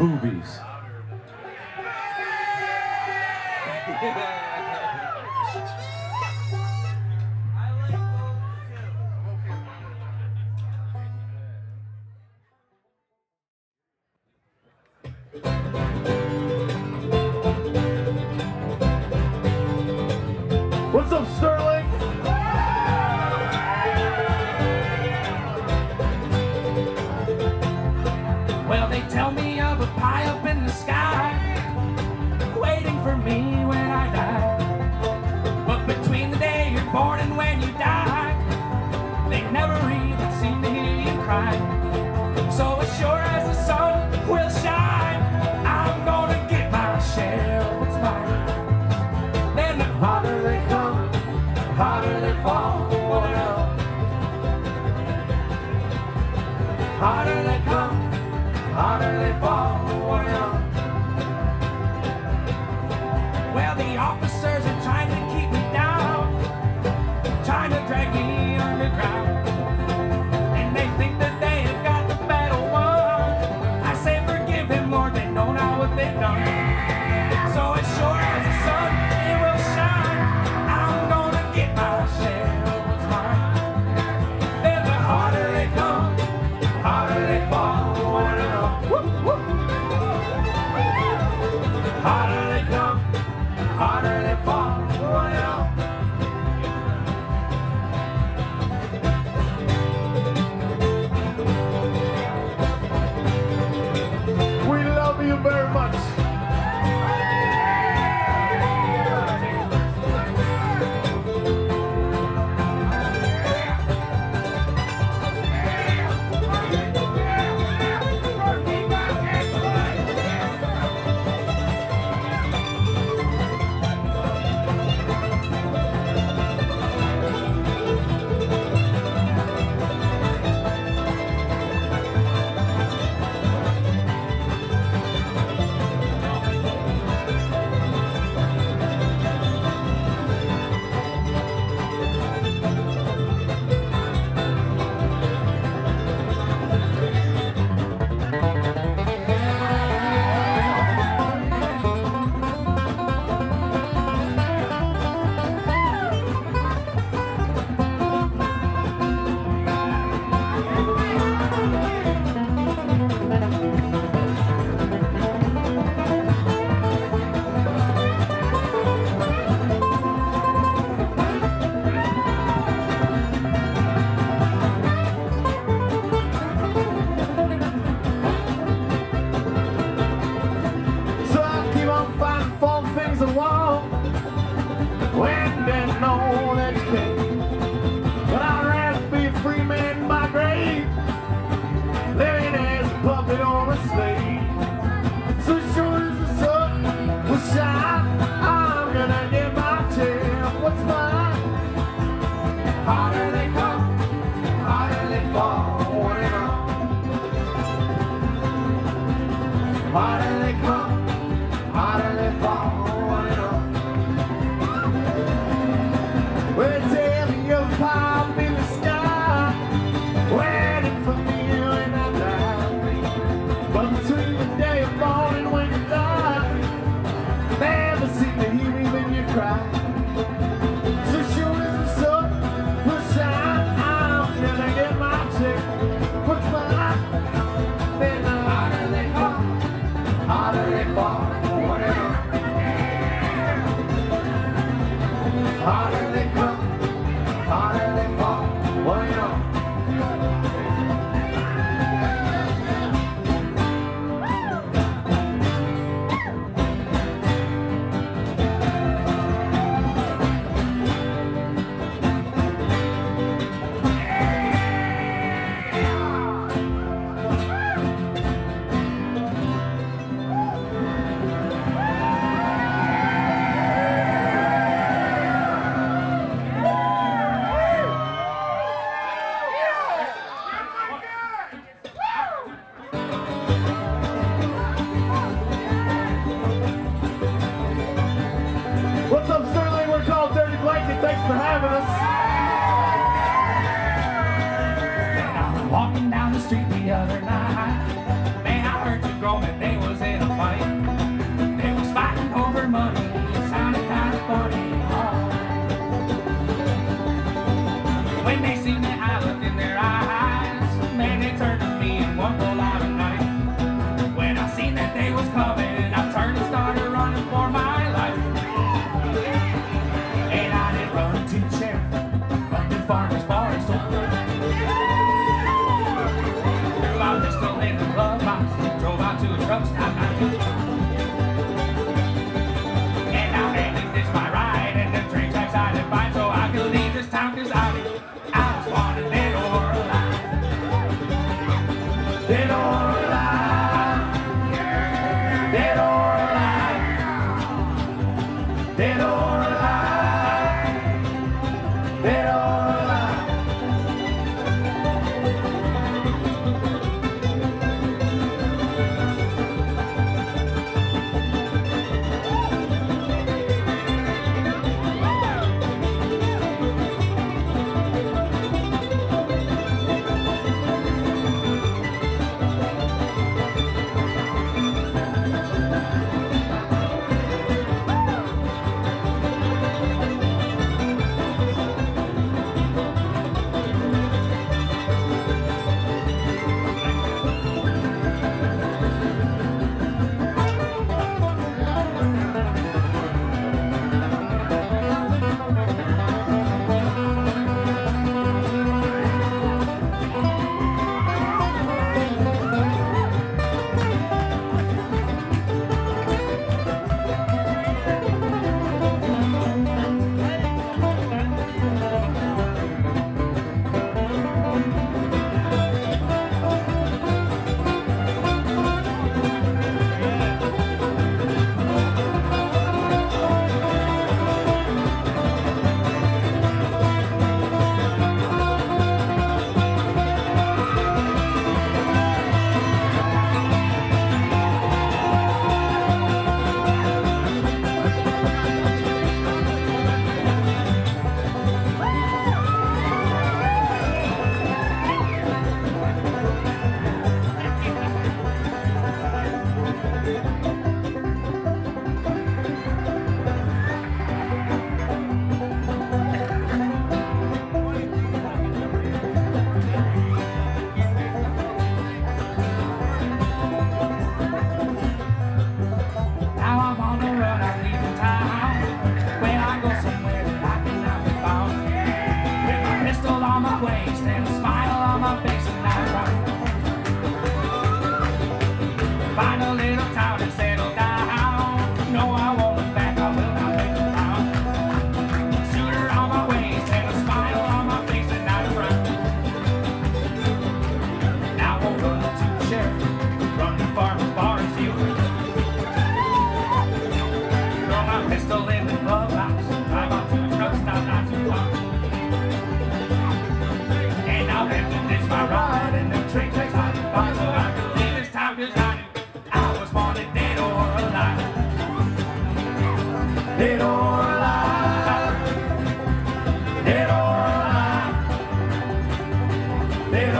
boobies.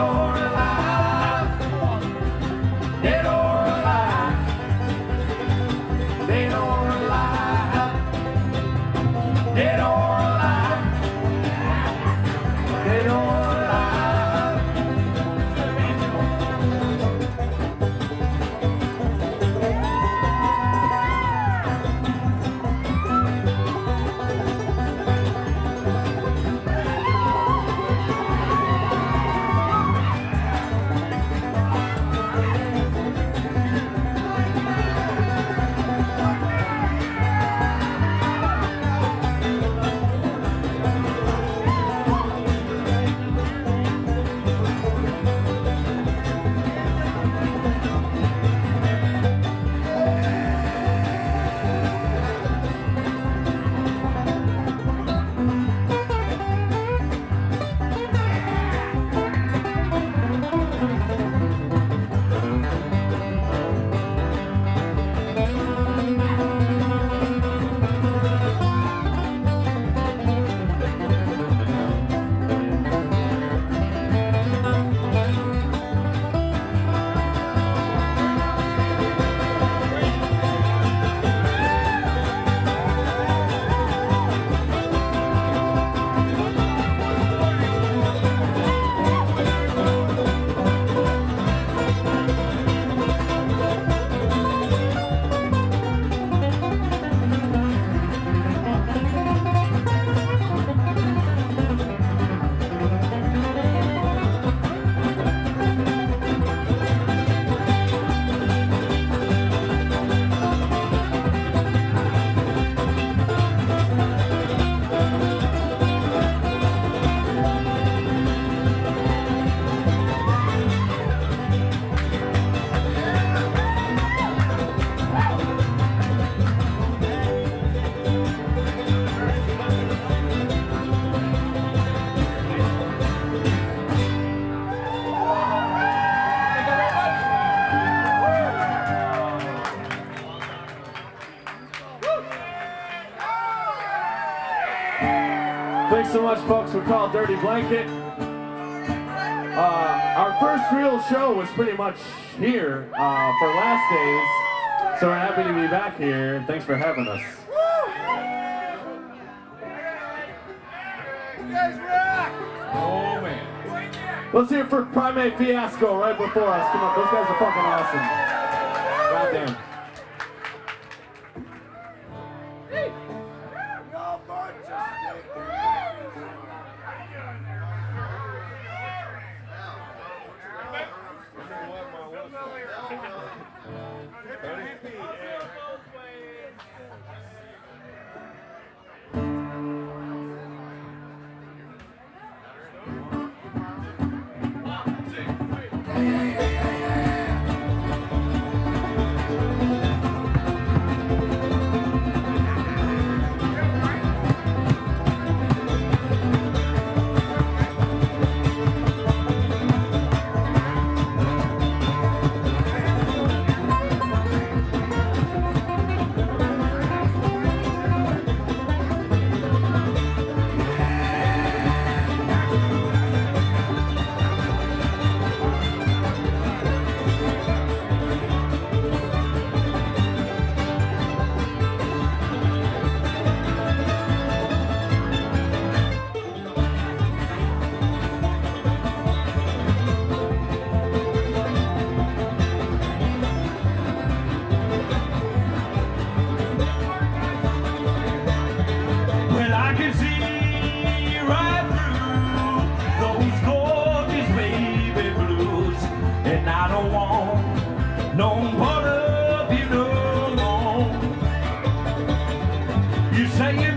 Dead called Dirty Blanket. Uh, our first real show was pretty much here uh, for last days, so we're happy to be back here. Thanks for having us. Oh man. Let's hear it for Primate Fiasco right before us. Come on, those guys are fucking awesome. You say you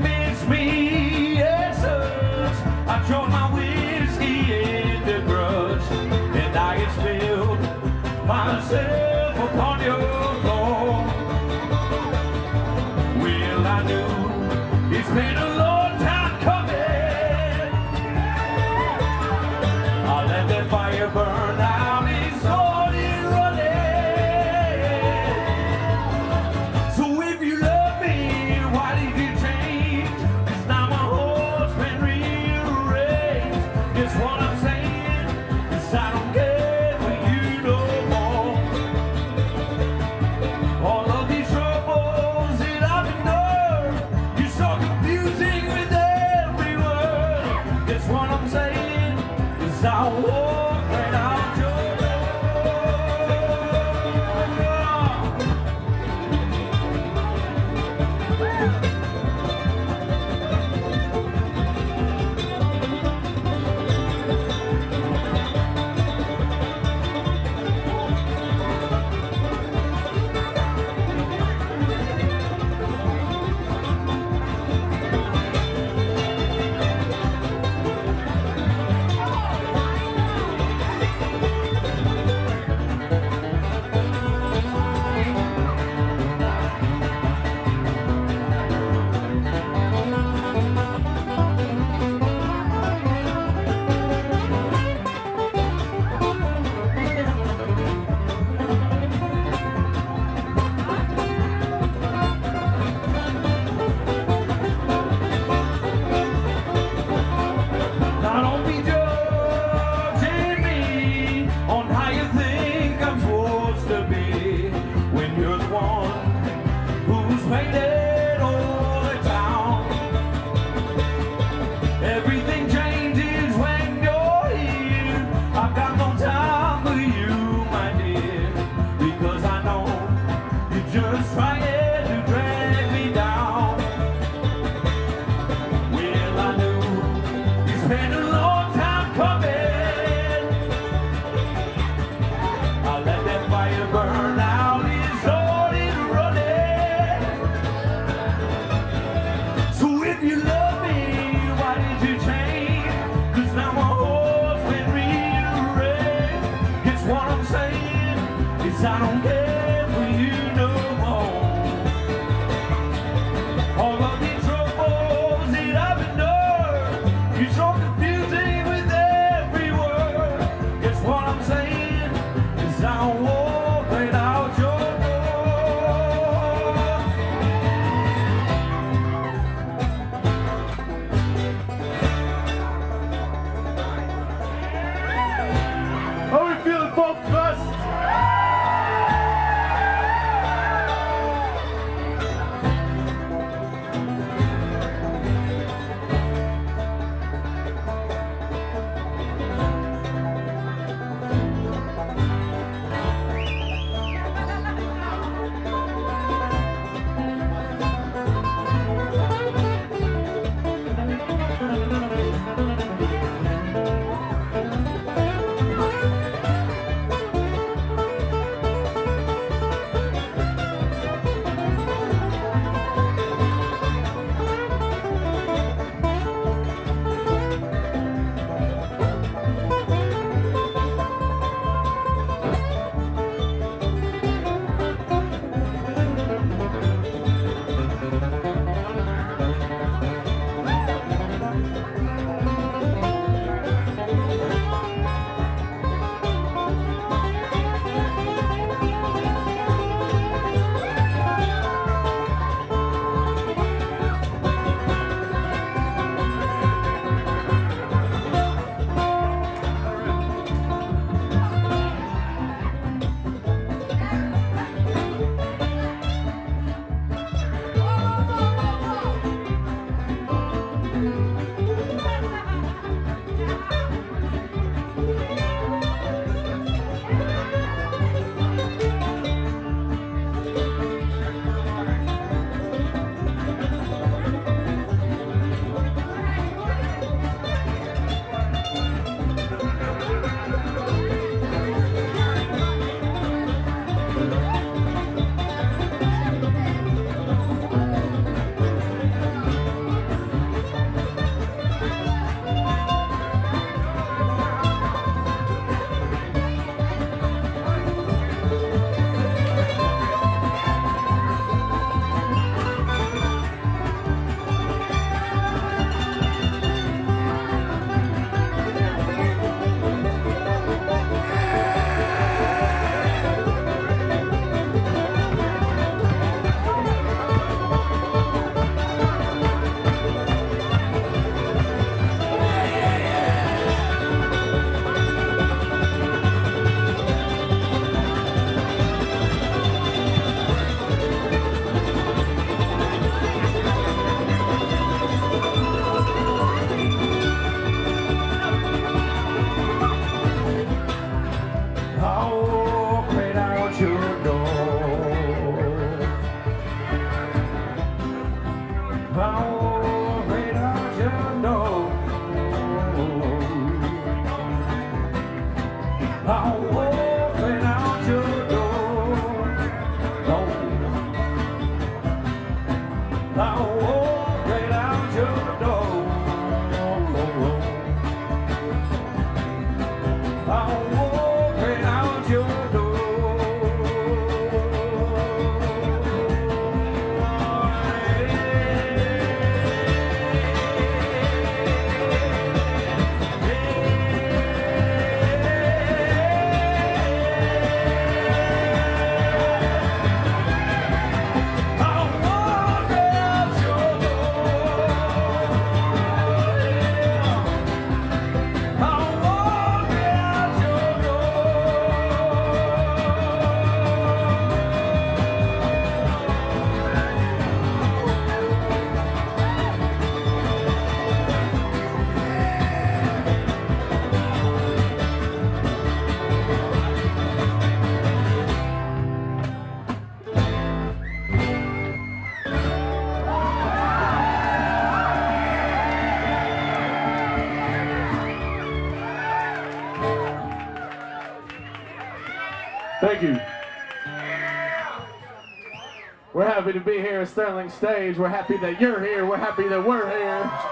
to be here at Sterling Stage. We're happy that you're here. We're happy that we're here.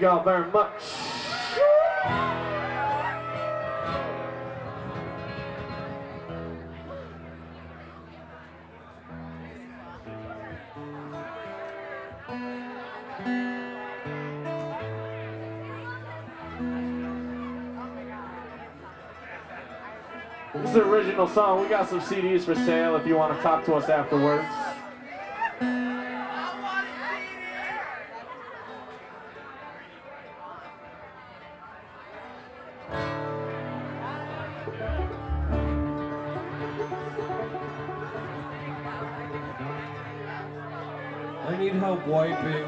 Thank y'all very much. This is an original song. We got some CDs for sale if you want to talk to us afterwards. wiping.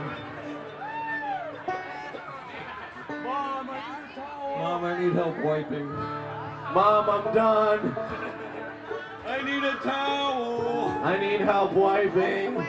Mom, I need, Mom, I need help wiping. Mom, I'm done. I need a towel. I need help wiping.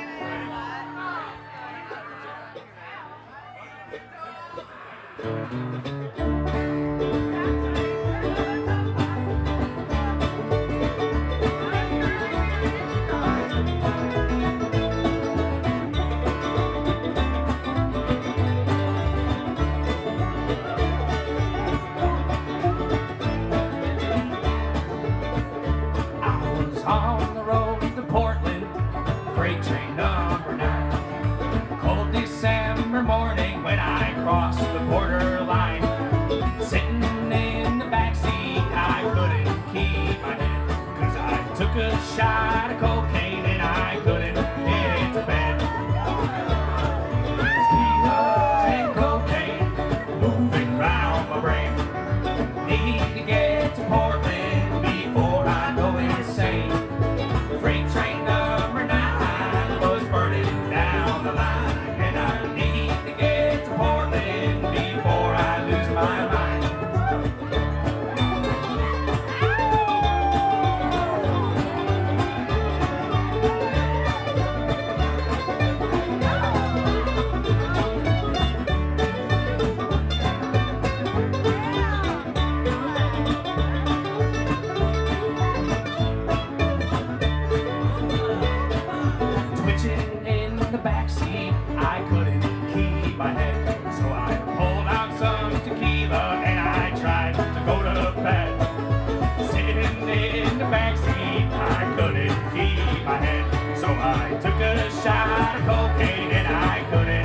borderline. Sitting in the backseat, I couldn't keep my head. Cause I took a shot of cocaine and I couldn't my head. So I took a shot of cocaine and I couldn't.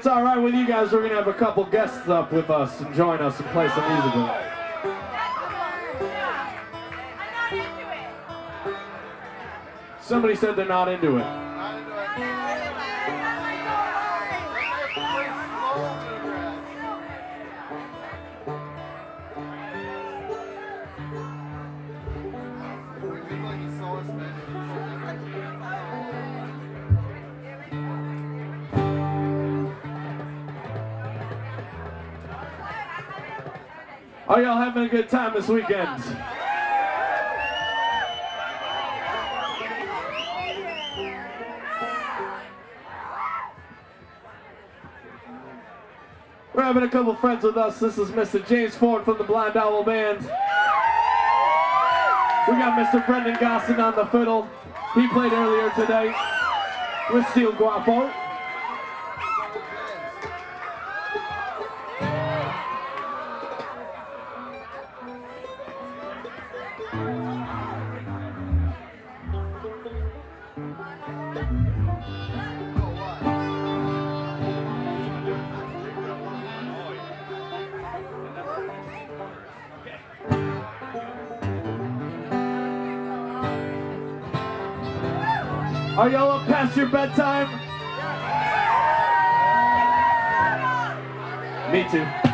It's all right with you guys, we're gonna have a couple guests up with us and join us and play some music. Somebody said they're not into it. Having a good time this weekend? We're having a couple friends with us. This is Mr. James Ford from the Blind Owl Band. We got Mr. Brendan Gosson on the fiddle. He played earlier today with Steel Guapo. Are y'all up past your bedtime? Me too.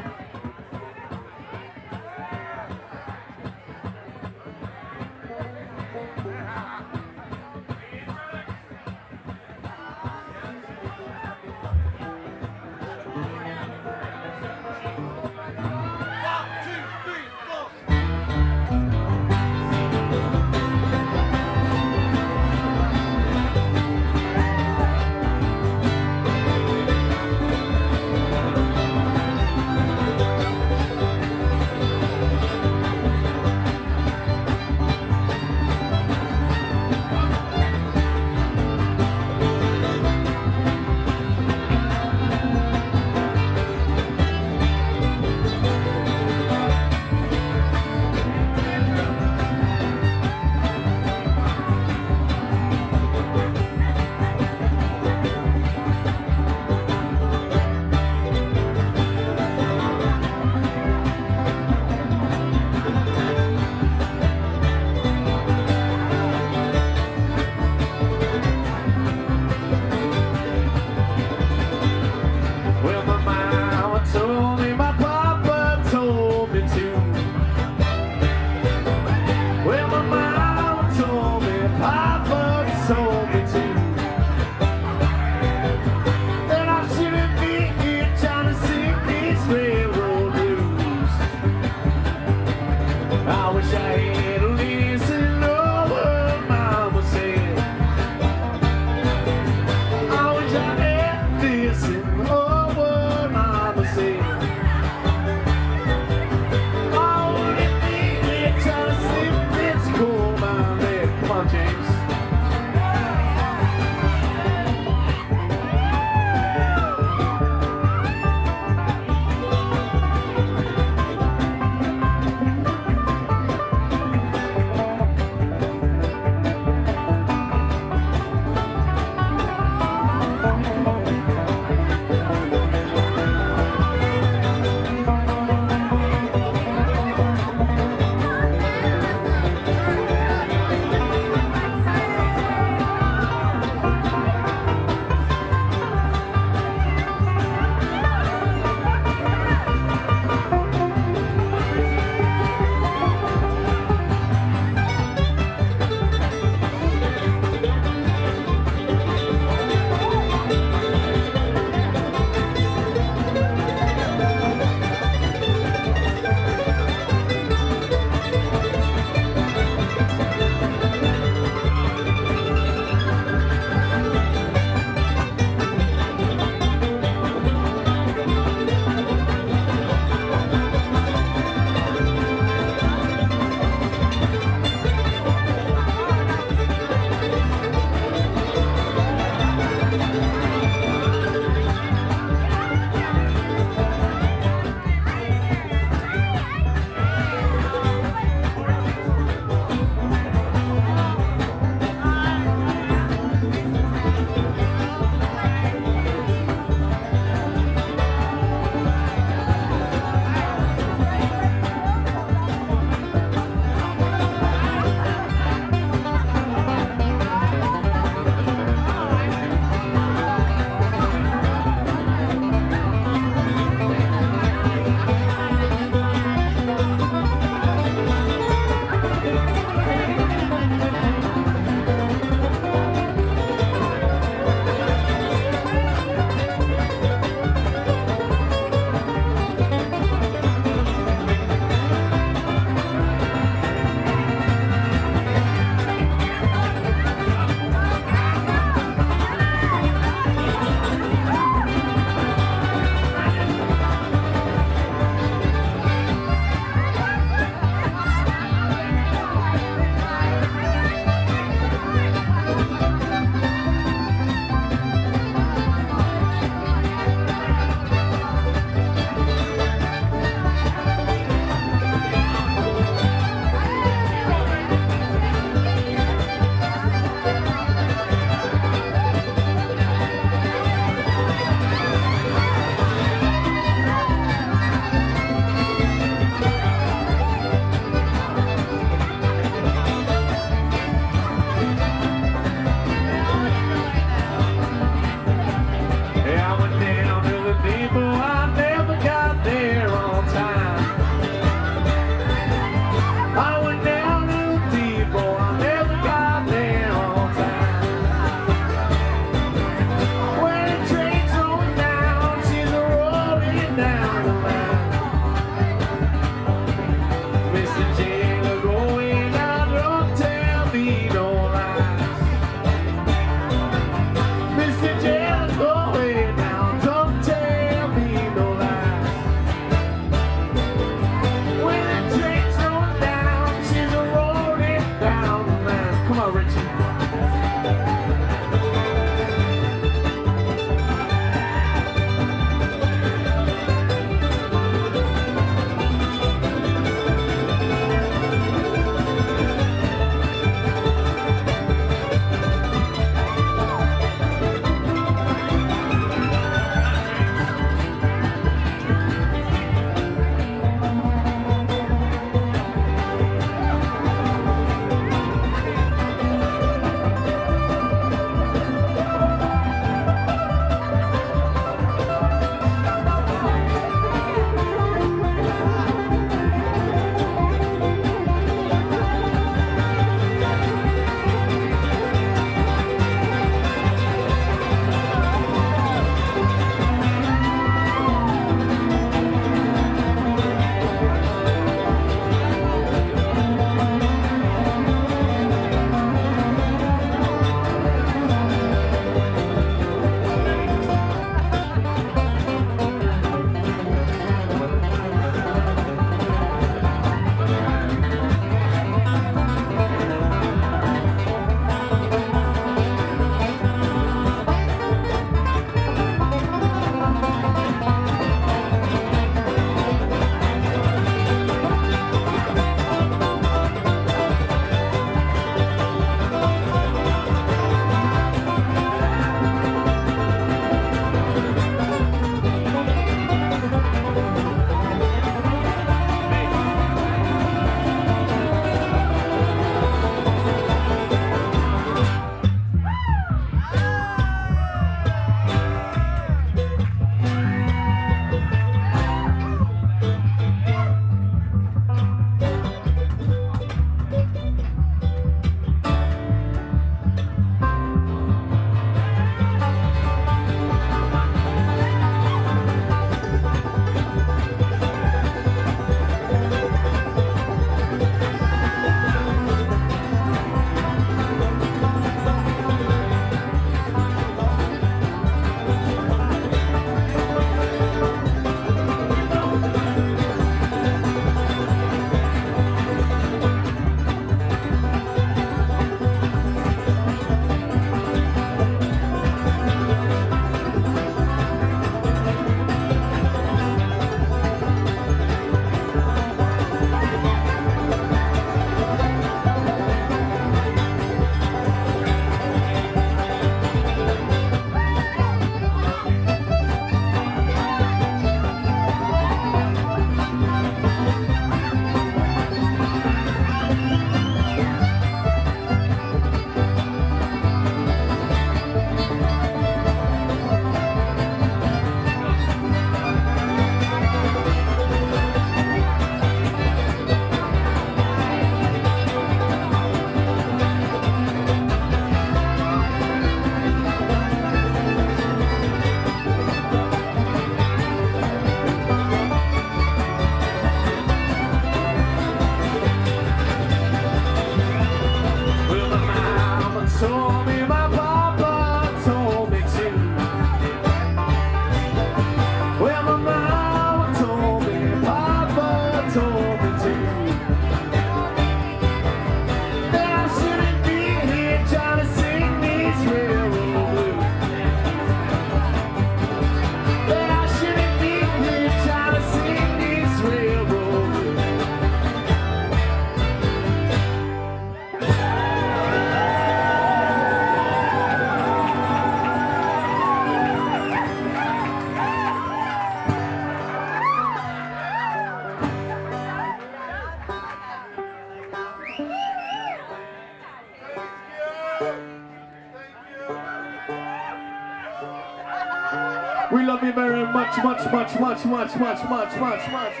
Much, much, much, much, much, much, much, much.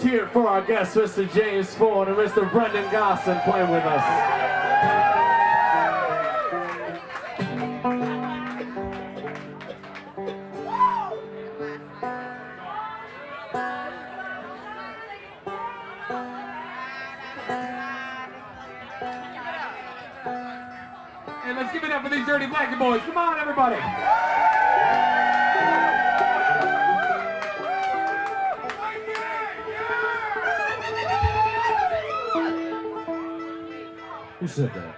let's for our guests, Mr. James Ford and Mr. Brendan Gosson playing with us. And let's give it up for these dirty black boys. Come on, everybody. said that?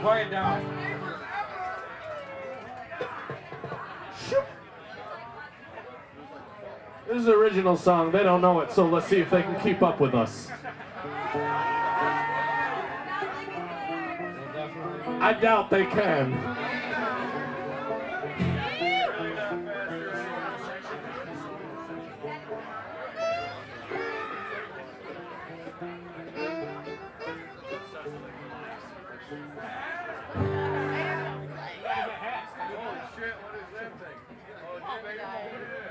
Quiet down. This is an original song. They don't know it, so let's see if they can keep up with us. I doubt they can. die.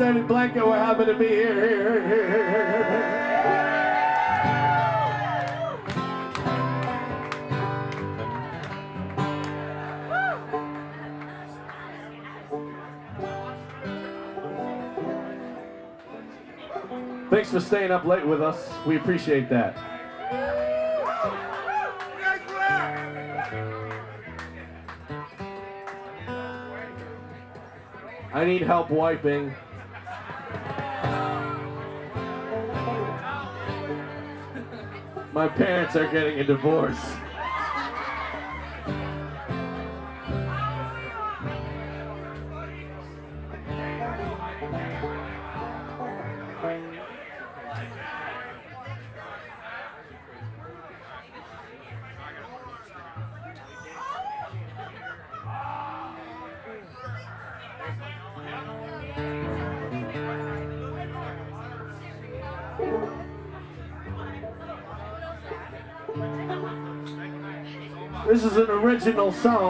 Blanket. We're happy to be here, here, here, here, here, here. Thanks for staying up late with us. We appreciate that. I need help wiping. My parents are getting a divorce. Original song.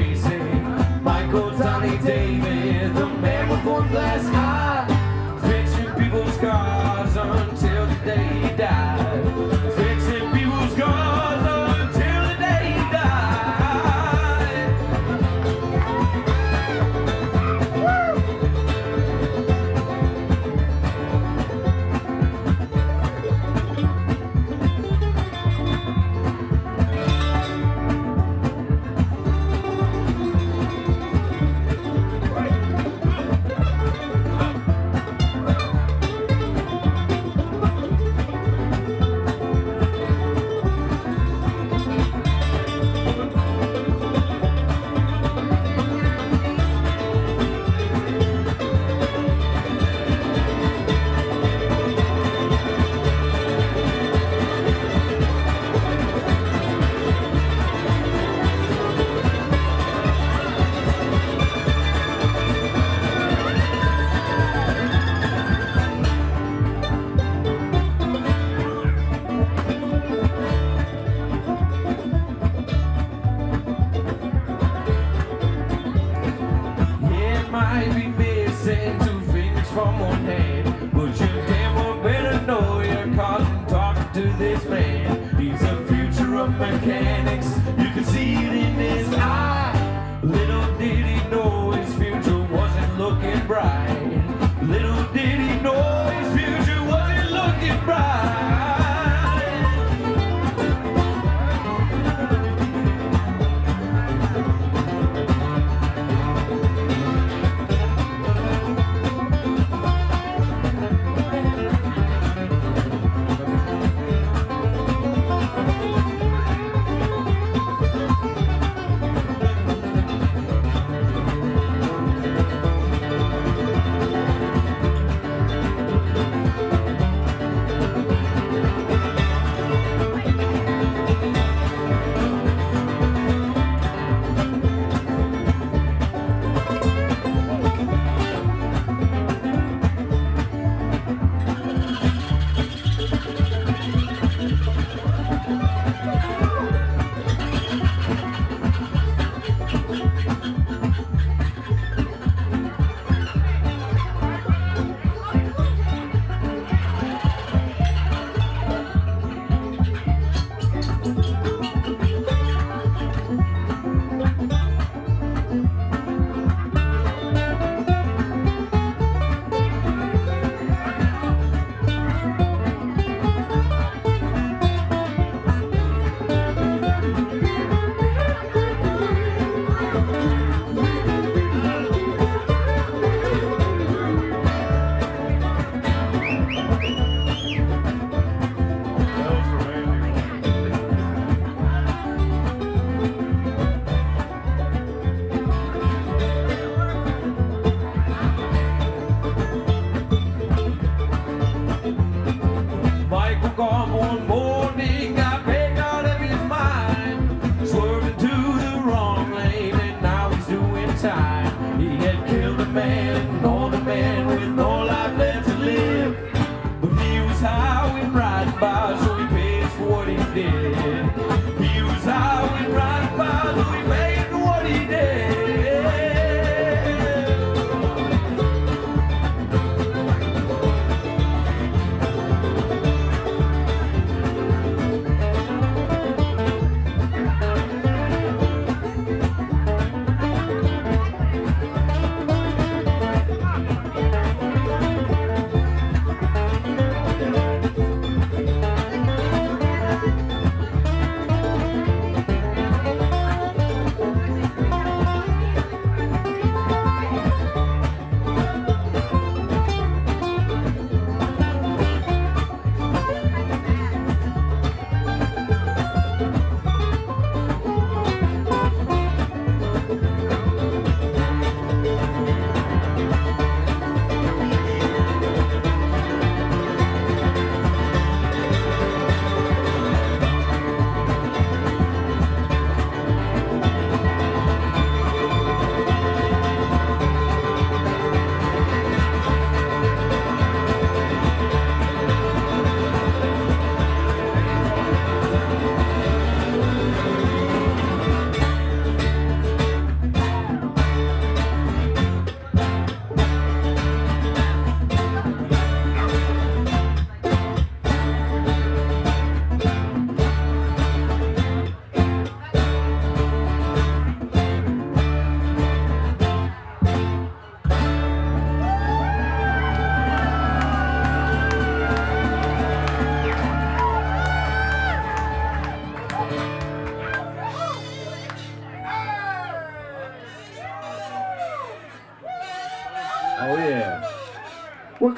Greasy. Michael Tony David, the man with one glass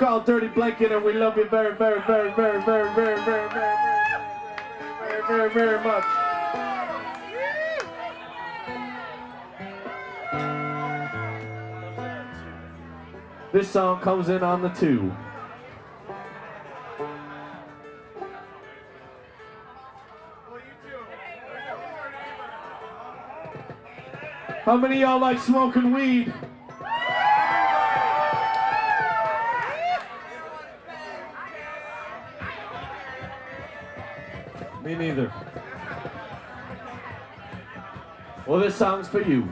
called Dirty Blanket, and we love you very, very, very, very, very, very, very, very, very, very, very, very much. This song comes in on the two. How many y'all like smoking weed? Me neither. Well, this song's for you.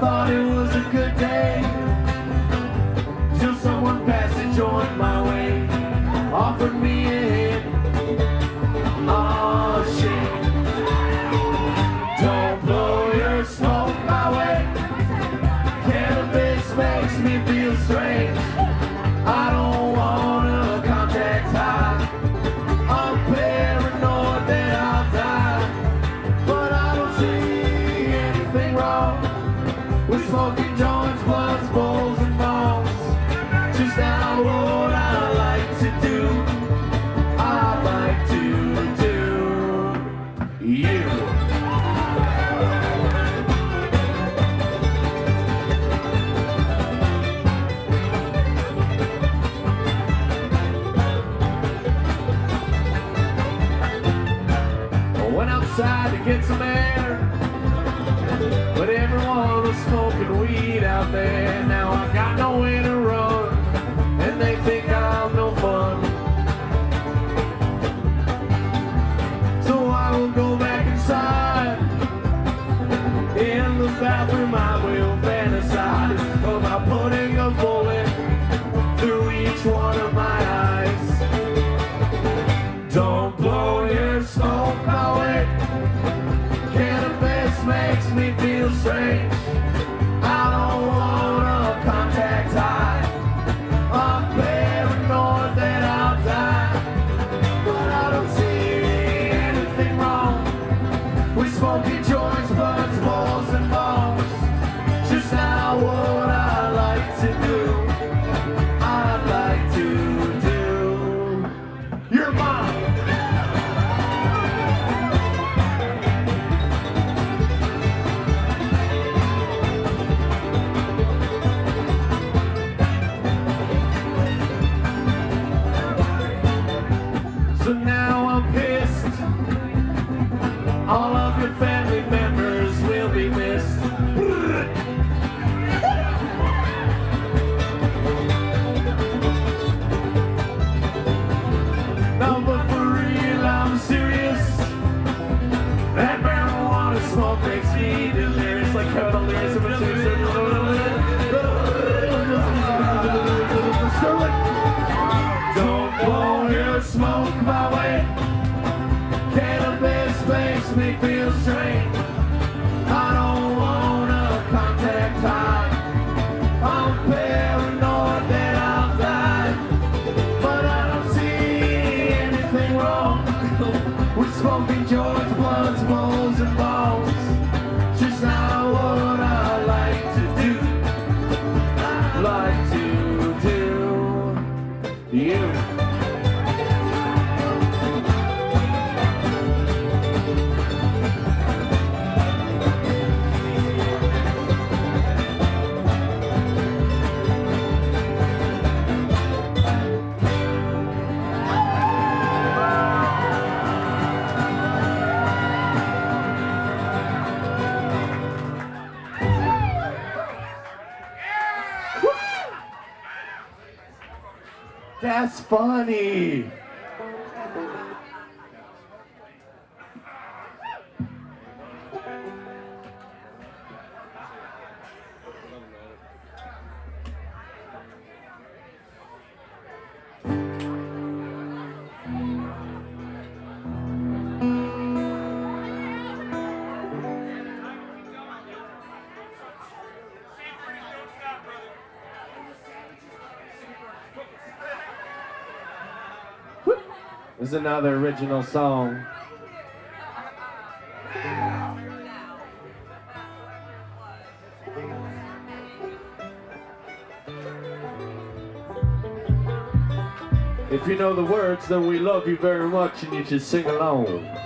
Thought it was a good day. Till someone passed and joined my way, offered me funny. is another original song. If you know the words, then we love you very much and you should sing along.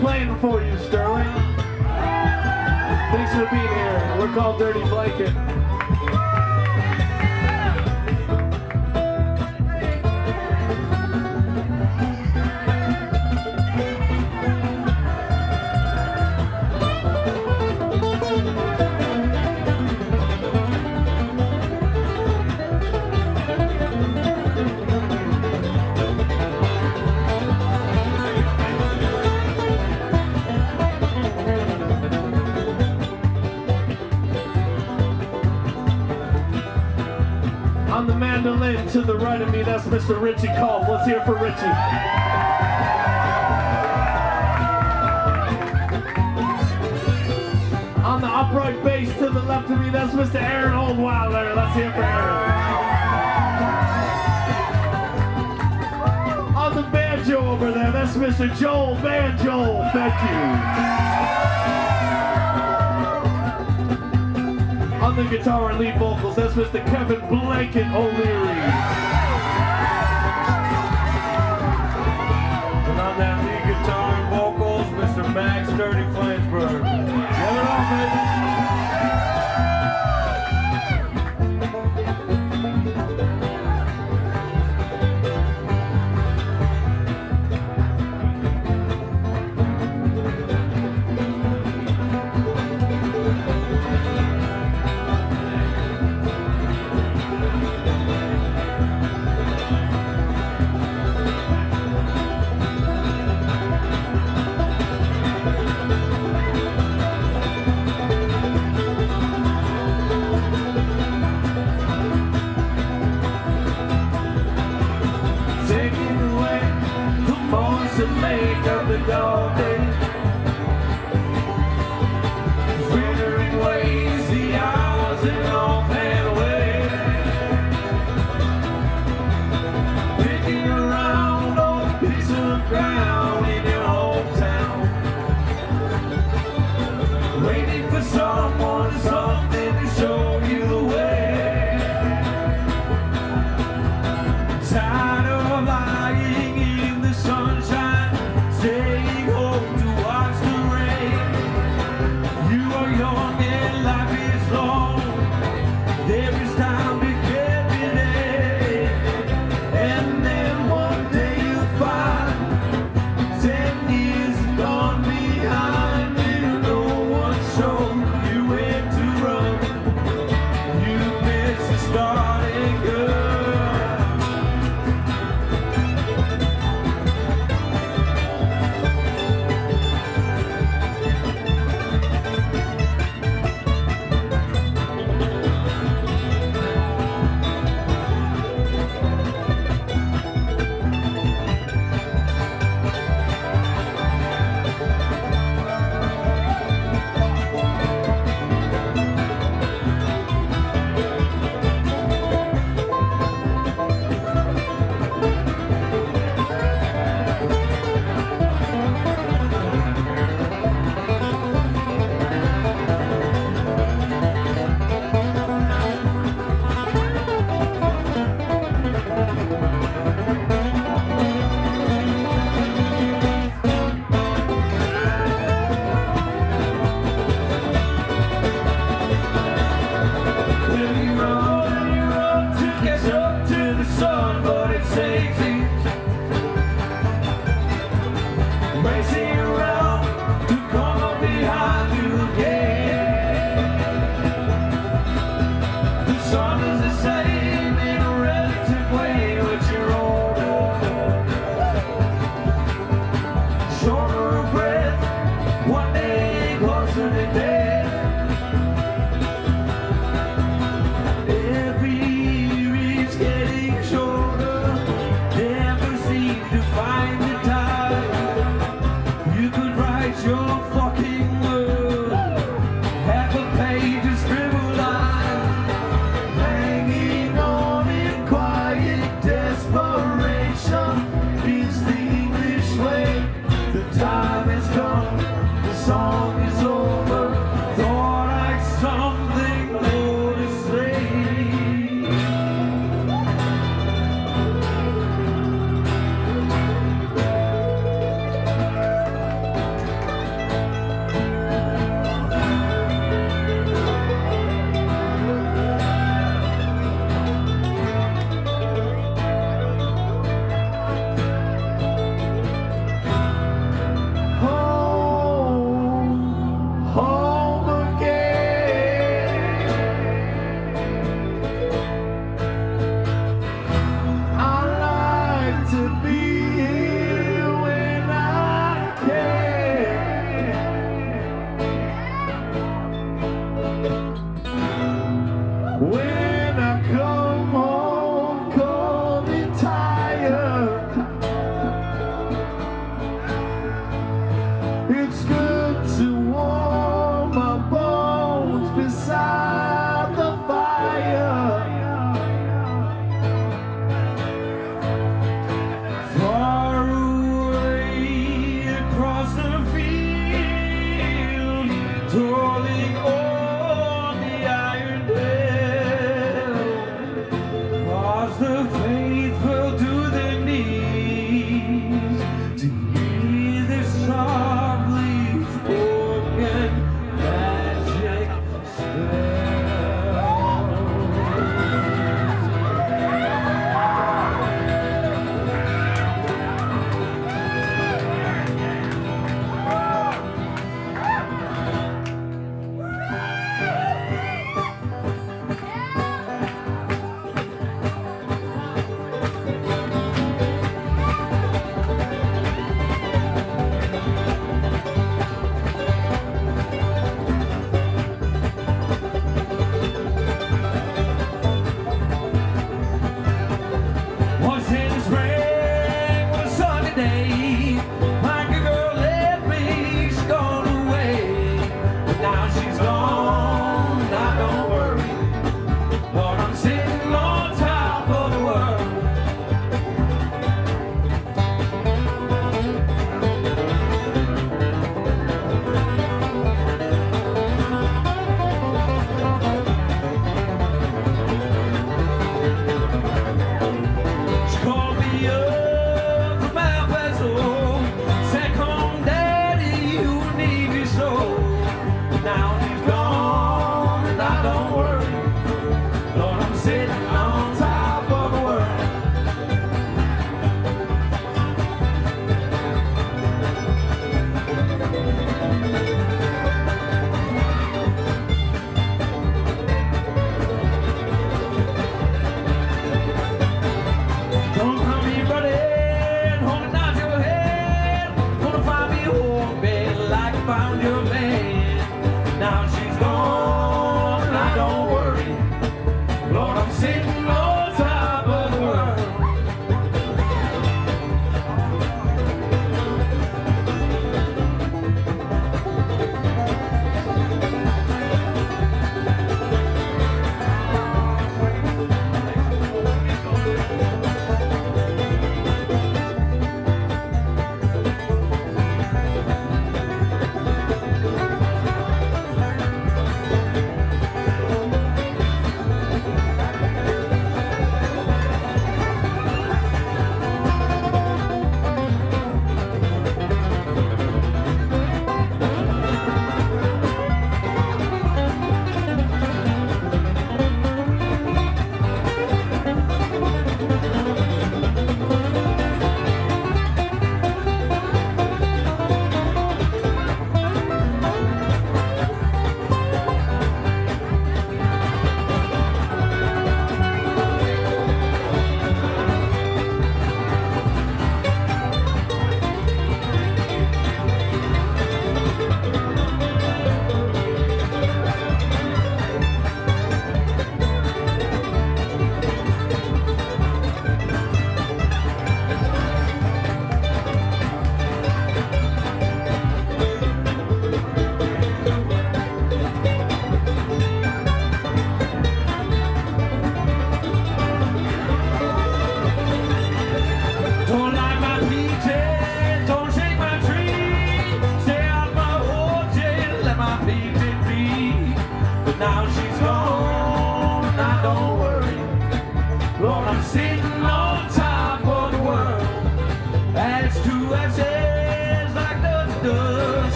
playing for you, Sterling. Thanks for being here. We're called Dirty Blanket. that's Mr. Richie Cole. Let's hear for Richie. On the upright bass to the left of me, that's Mr. Aaron Oldwilder. Let's hear for Aaron. On the banjo over there, that's Mr. Joel Banjo. Thank you. on the guitar and lead vocals, that's Mr. Kevin Blanket O'Leary.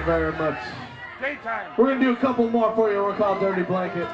Very, very, much. Daytime. We're gonna do a couple more for you. We're called Dirty Blanket.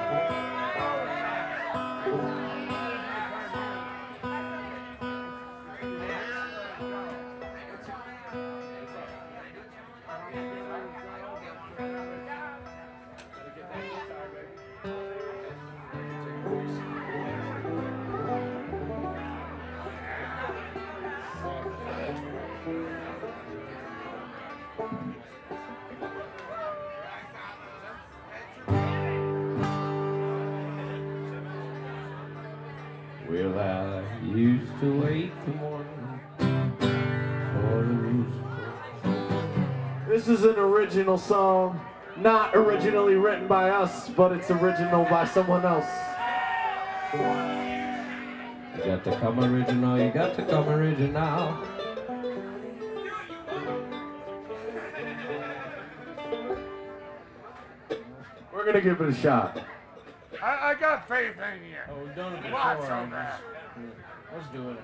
Well, I used to wait the morning for the rooster. This is an original song, not originally written by us, but it's original by someone else. You got to come original, you got to come original. We're gonna give it a shot. Got faith in you. Oh, we've done it before. Lots of that. Let's do it.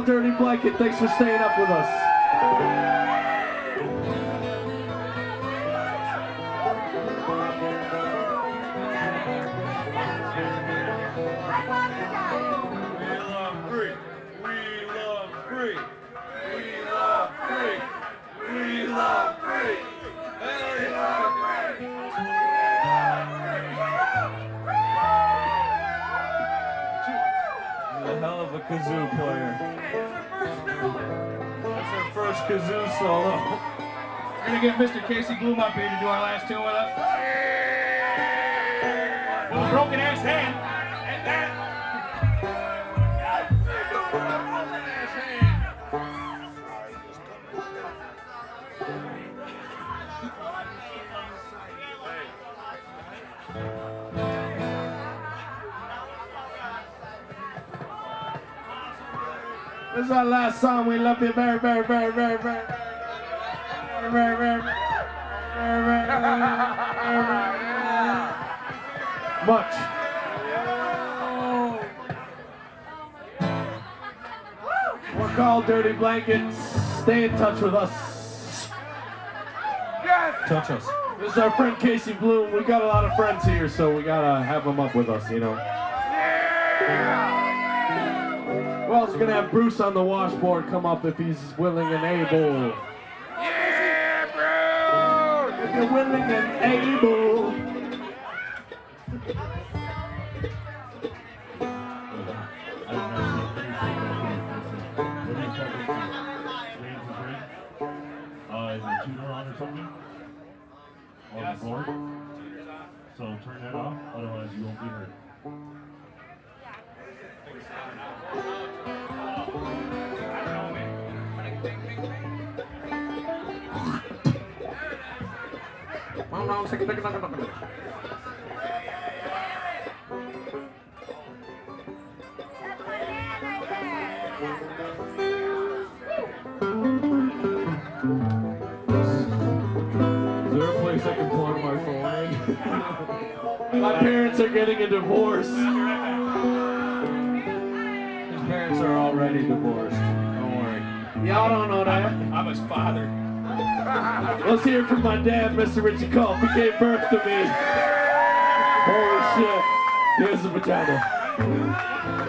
Dirty Blanket. Thanks for staying up with us. This is our last song. We love you very, very, very, very, very, very, very, very, very, very, very, very much. We're called Dirty Blankets. Stay in touch with us. Touch us. This is our friend Casey Bloom. We got a lot of friends here, so we gotta have them up with us, you know. We're gonna have Bruce on the washboard come up if he's willing and able. Yeah, bro! If you're willing and able. Uh, is the tuner on or something? On the board? So turn that off, otherwise you won't be heard. Is there a place I can plug my phone in? my parents are getting a divorce. His parents are already divorced. Don't worry. Y'all don't know that. I'm his father. Let's hear from my dad, Mr. Richie Culp. He gave birth to me. Holy shit. Here's the vagina.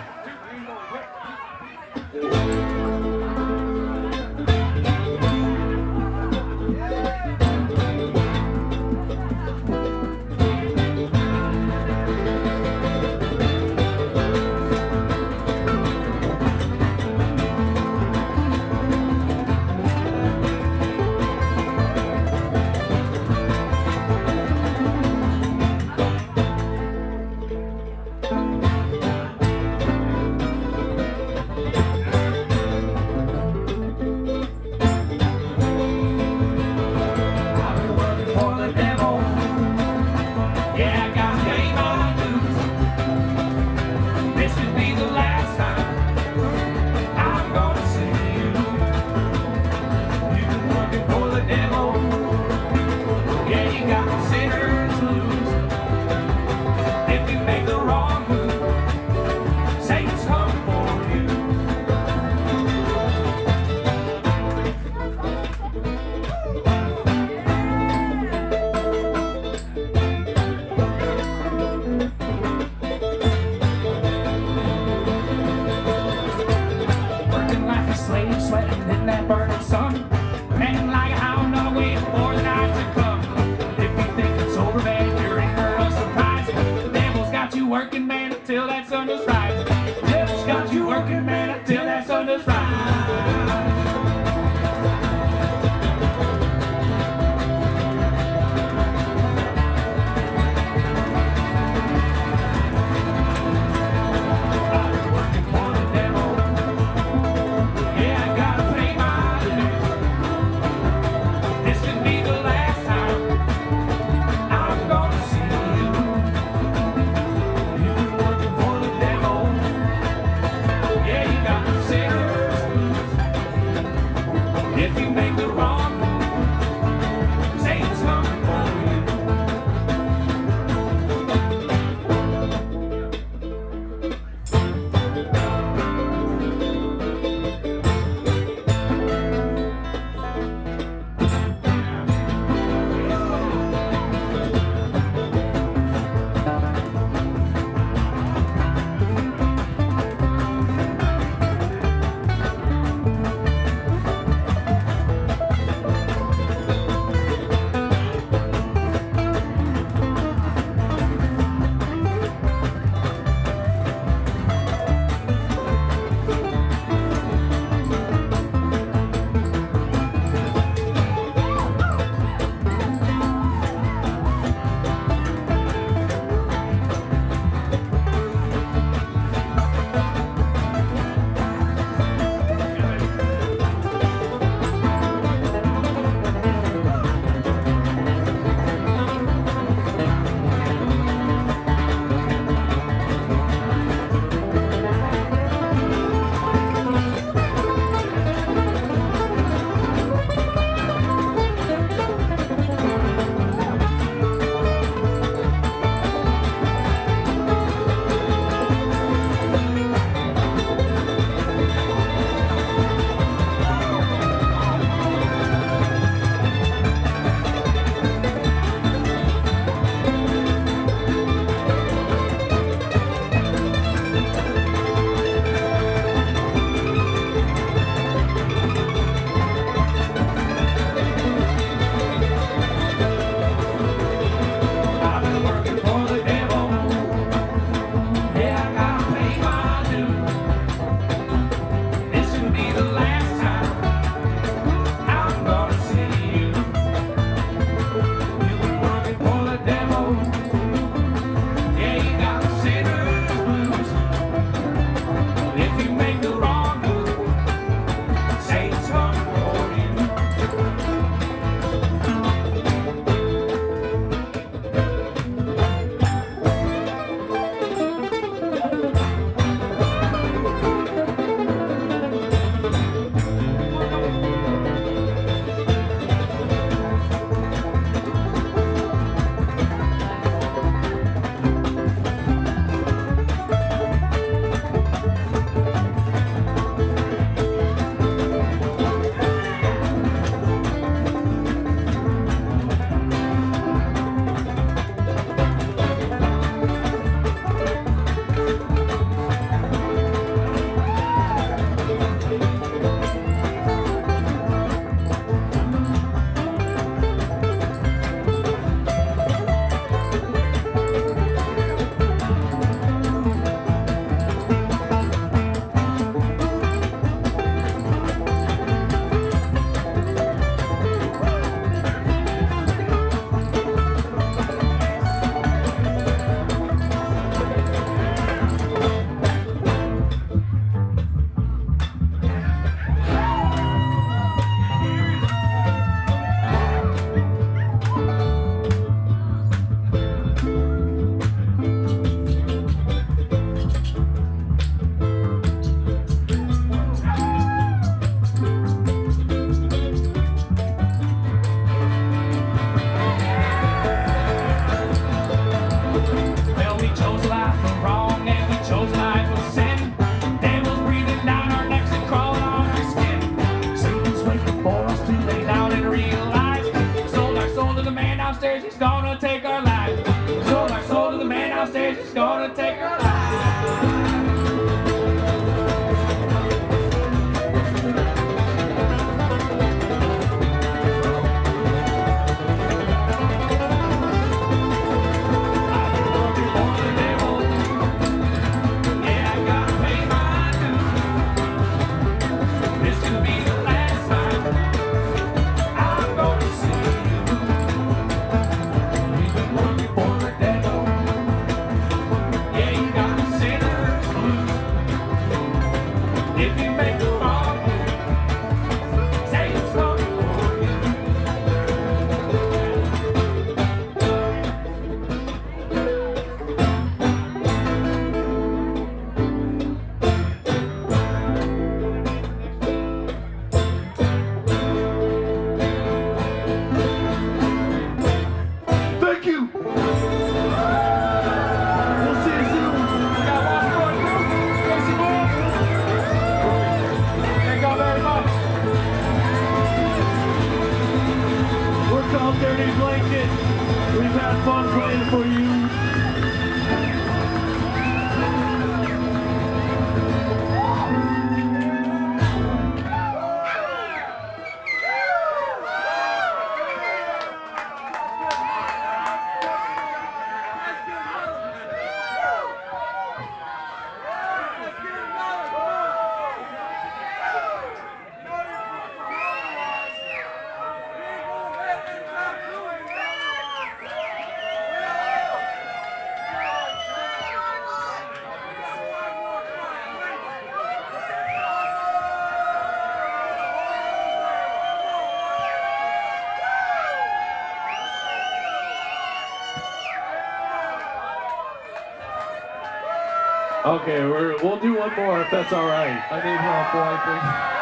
We'll do one more if that's all right. I need help wiping.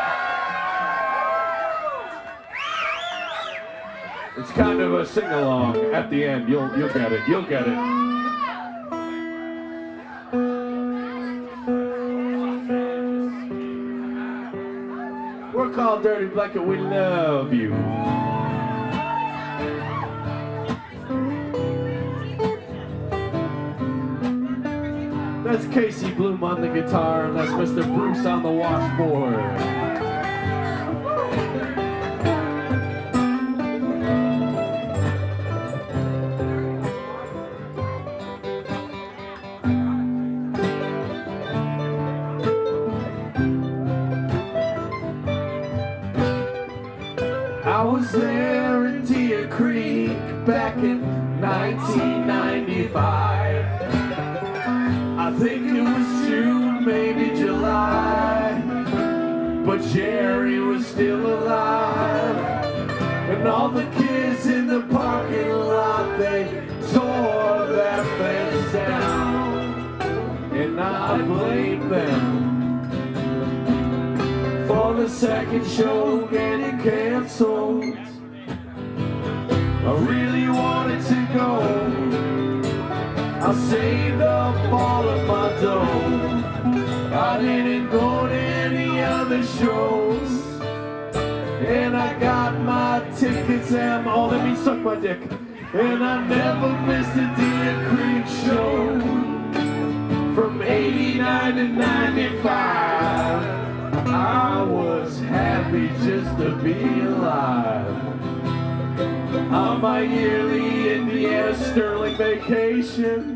It's kind of a sing along at the end. You'll you'll get it. You'll get it. We're called Dirty Blanket. We love you. Bloom on the guitar, and that's Mr. Bruce on the washboard. Suck my dick. And I never missed a Deer Creek show. From 89 to 95, I was happy just to be alive. On my yearly Indiana Sterling vacation.